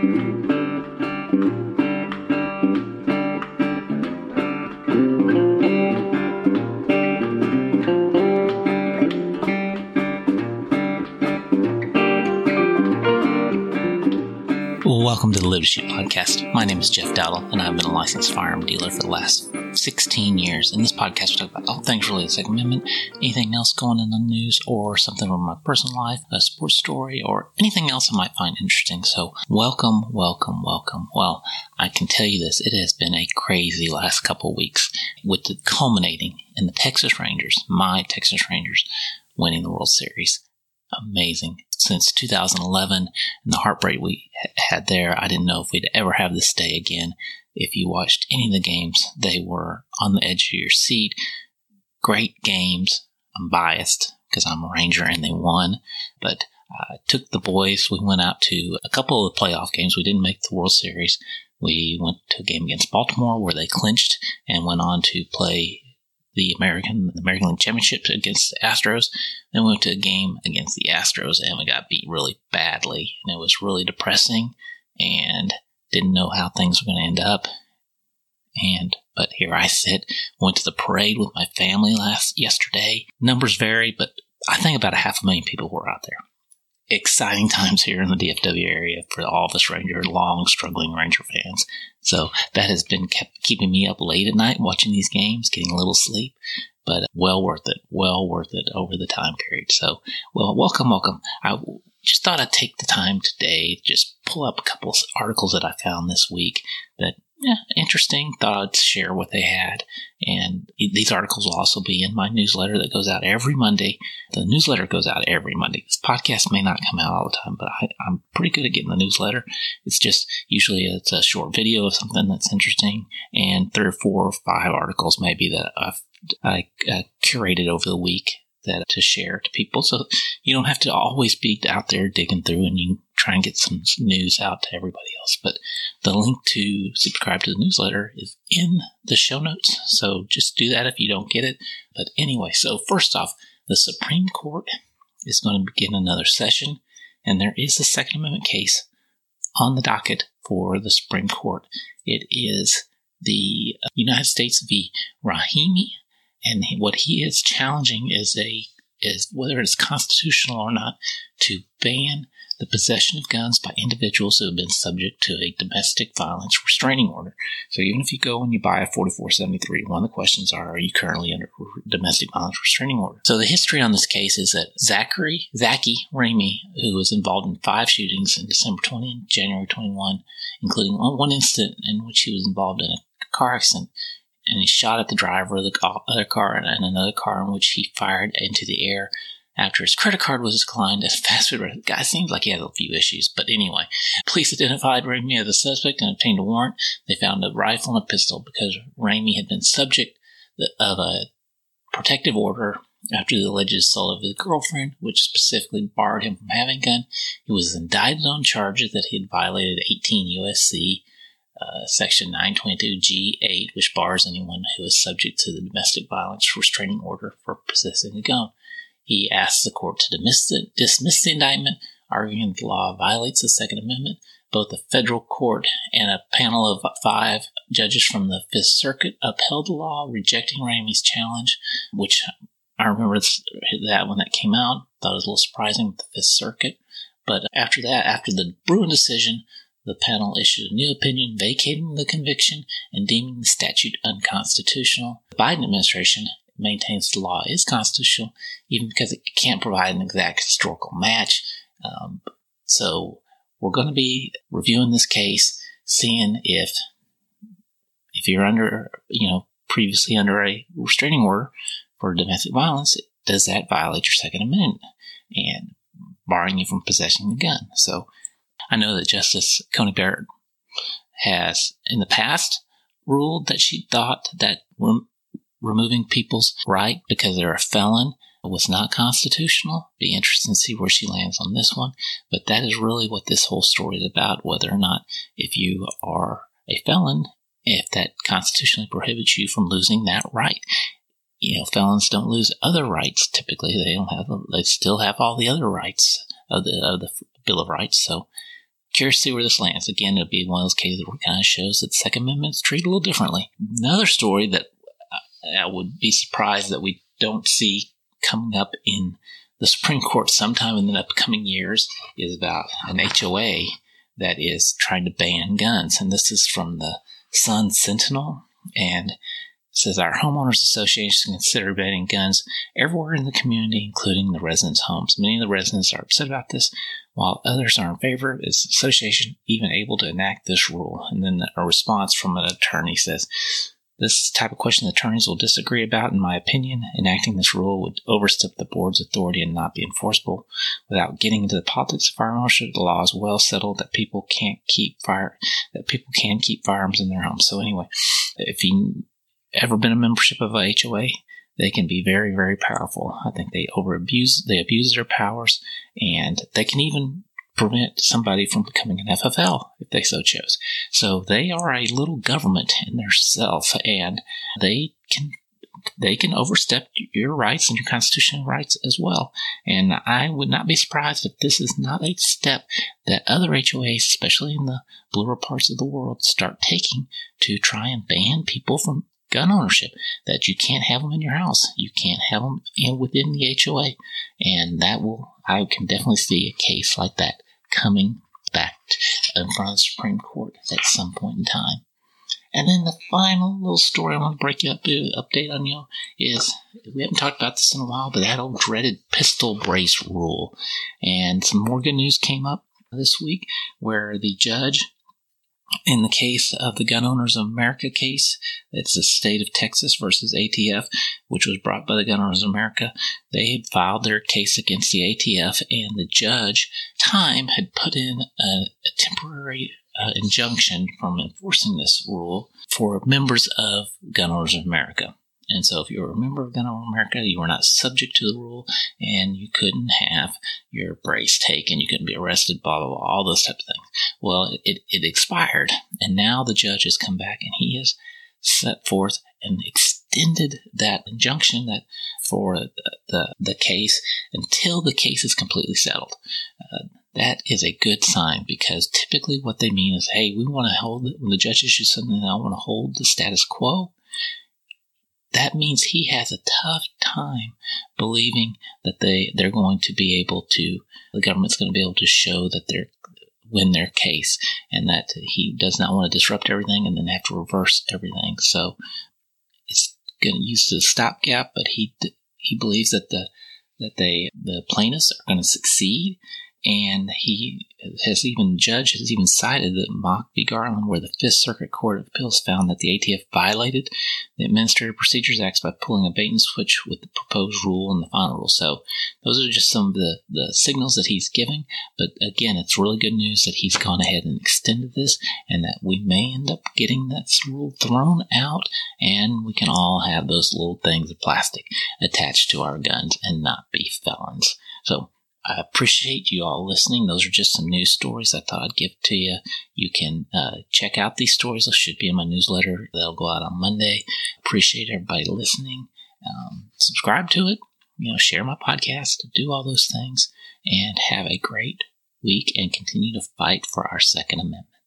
Thank you. Welcome to the Shoot podcast. My name is Jeff Dowdle, and I've been a licensed firearm dealer for the last 16 years. In this podcast, we talk about all things related to the Second Amendment, anything else going in the news, or something from my personal life, a sports story, or anything else I might find interesting. So, welcome, welcome, welcome. Well, I can tell you this, it has been a crazy last couple weeks with the culminating in the Texas Rangers, my Texas Rangers, winning the World Series amazing. Since 2011 and the heartbreak we had there, I didn't know if we'd ever have this day again. If you watched any of the games, they were on the edge of your seat. Great games. I'm biased because I'm a Ranger and they won, but I took the boys. We went out to a couple of the playoff games. We didn't make the World Series. We went to a game against Baltimore where they clinched and went on to play the American the American League Championship against the Astros. Then we went to a game against the Astros and we got beat really badly, and it was really depressing, and didn't know how things were going to end up. And but here I sit. Went to the parade with my family last yesterday. Numbers vary, but I think about a half a million people were out there exciting times here in the DFW area for all of us Ranger, long struggling Ranger fans. So that has been kept keeping me up late at night watching these games, getting a little sleep, but well worth it, well worth it over the time period. So, well, welcome, welcome. I just thought I'd take the time today, to just pull up a couple articles that I found this week that yeah, interesting. Thought I'd share what they had. And these articles will also be in my newsletter that goes out every Monday. The newsletter goes out every Monday. This podcast may not come out all the time, but I, am pretty good at getting the newsletter. It's just usually it's a short video of something that's interesting and three or four or five articles maybe that I've I, uh, curated over the week that to share to people. So you don't have to always be out there digging through and you try and get some news out to everybody else. But the link to subscribe to the newsletter is in the show notes. So just do that if you don't get it. But anyway, so first off, the Supreme Court is going to begin another session, and there is a Second Amendment case on the docket for the Supreme Court. It is the uh, United States v. Rahimi and what he is challenging is a is whether it's constitutional or not to ban the possession of guns by individuals who have been subject to a domestic violence restraining order. So even if you go and you buy a 4473, one of the questions are, are you currently under domestic violence restraining order? So the history on this case is that Zachary, Zaki Ramey, who was involved in five shootings in December 20 and January 21, including one incident in which he was involved in a car accident, and he shot at the driver of the other car and another car in which he fired into the air after his credit card was declined as fast food. The guy seems like he had a few issues, but anyway, police identified Ramey as a suspect and obtained a warrant. They found a rifle and a pistol because Ramey had been subject of a protective order after the alleged assault of his girlfriend, which specifically barred him from having a gun. He was indicted on charges that he had violated 18 USC uh, Section 922G8, which bars anyone who is subject to the domestic violence restraining order for possessing a gun. He asks the court to dismiss the, dismiss the indictment, arguing the law violates the Second Amendment. Both the federal court and a panel of five judges from the Fifth Circuit upheld the law, rejecting Ramey's challenge, which I remember that when that came out. Thought it was a little surprising with the Fifth Circuit. But after that, after the Bruen decision, the panel issued a new opinion vacating the conviction and deeming the statute unconstitutional. The Biden administration maintains the law is constitutional, even because it can't provide an exact historical match. Um, so we're going to be reviewing this case, seeing if if you're under, you know, previously under a restraining order for domestic violence, does that violate your Second Amendment and barring you from possessing the gun? So I know that Justice Coney Barrett has in the past ruled that she thought that removing people's right because they're a felon was not constitutional. Be interested to see where she lands on this one. But that is really what this whole story is about, whether or not if you are a felon, if that constitutionally prohibits you from losing that right. You know, felons don't lose other rights typically. They don't have, they still have all the other rights of the, of the Bill of Rights. So curious to see where this lands. Again, it'll be one of those cases where it kind of shows that the Second Amendment is treated a little differently. Another story that I would be surprised that we don't see coming up in the Supreme Court sometime in the upcoming years is about an HOA that is trying to ban guns. And this is from the Sun Sentinel. And says our homeowners association consider banning guns everywhere in the community, including the residents' homes. Many of the residents are upset about this, while others are in favor. Is the association even able to enact this rule? And then a response from an attorney says, this is the type of question attorneys will disagree about, in my opinion. Enacting this rule would overstep the board's authority and not be enforceable. Without getting into the politics of firearm ownership, the law is well settled that people can't keep fire that people can keep firearms in their homes. So anyway, if you ever been a membership of a HOA, they can be very, very powerful. I think they over abuse, they abuse their powers, and they can even prevent somebody from becoming an FFL if they so chose. So they are a little government in their self, and they can they can overstep your rights and your constitutional rights as well. And I would not be surprised if this is not a step that other HOAs, especially in the bluer parts of the world, start taking to try and ban people from gun ownership. That you can't have them in your house, you can't have them in, within the HOA, and that will I can definitely see a case like that coming back in front of the Supreme Court at some point in time. And then the final little story I want to break you up uh, update on you is we haven't talked about this in a while, but that old dreaded pistol brace rule. And some more good news came up this week where the judge in the case of the Gun Owners of America case, it's the state of Texas versus ATF, which was brought by the Gun Owners of America. They had filed their case against the ATF, and the judge, time, had put in a, a temporary uh, injunction from enforcing this rule for members of Gun Owners of America. And so, if you were a member of Gun Owners America, you were not subject to the rule, and you couldn't have your brace taken, you couldn't be arrested, blah blah blah, all those type of things. Well, it, it expired, and now the judge has come back and he has set forth and extended that injunction that for the, the, the case until the case is completely settled. Uh, that is a good sign because typically what they mean is, hey, we want to hold when the judge issues something. I want to hold the status quo. That means he has a tough time believing that they they're going to be able to the government's going to be able to show that they're win their case and that he does not want to disrupt everything and then have to reverse everything. So it's going to use the stopgap, but he he believes that the that they the plaintiffs are going to succeed and he has even judge has even cited that Mock v. Garland, where the Fifth Circuit Court of Appeals found that the ATF violated the Administrative Procedures Act by pulling a bait and switch with the proposed rule and the final rule. So those are just some of the, the signals that he's giving. But again, it's really good news that he's gone ahead and extended this and that we may end up getting that rule thrown out and we can all have those little things of plastic attached to our guns and not be felons. So I appreciate you all listening. Those are just some news stories I thought I'd give to you. You can uh, check out these stories. They should be in my newsletter. They'll go out on Monday. Appreciate everybody listening. Um, subscribe to it. You know, share my podcast. Do all those things, and have a great week. And continue to fight for our Second Amendment.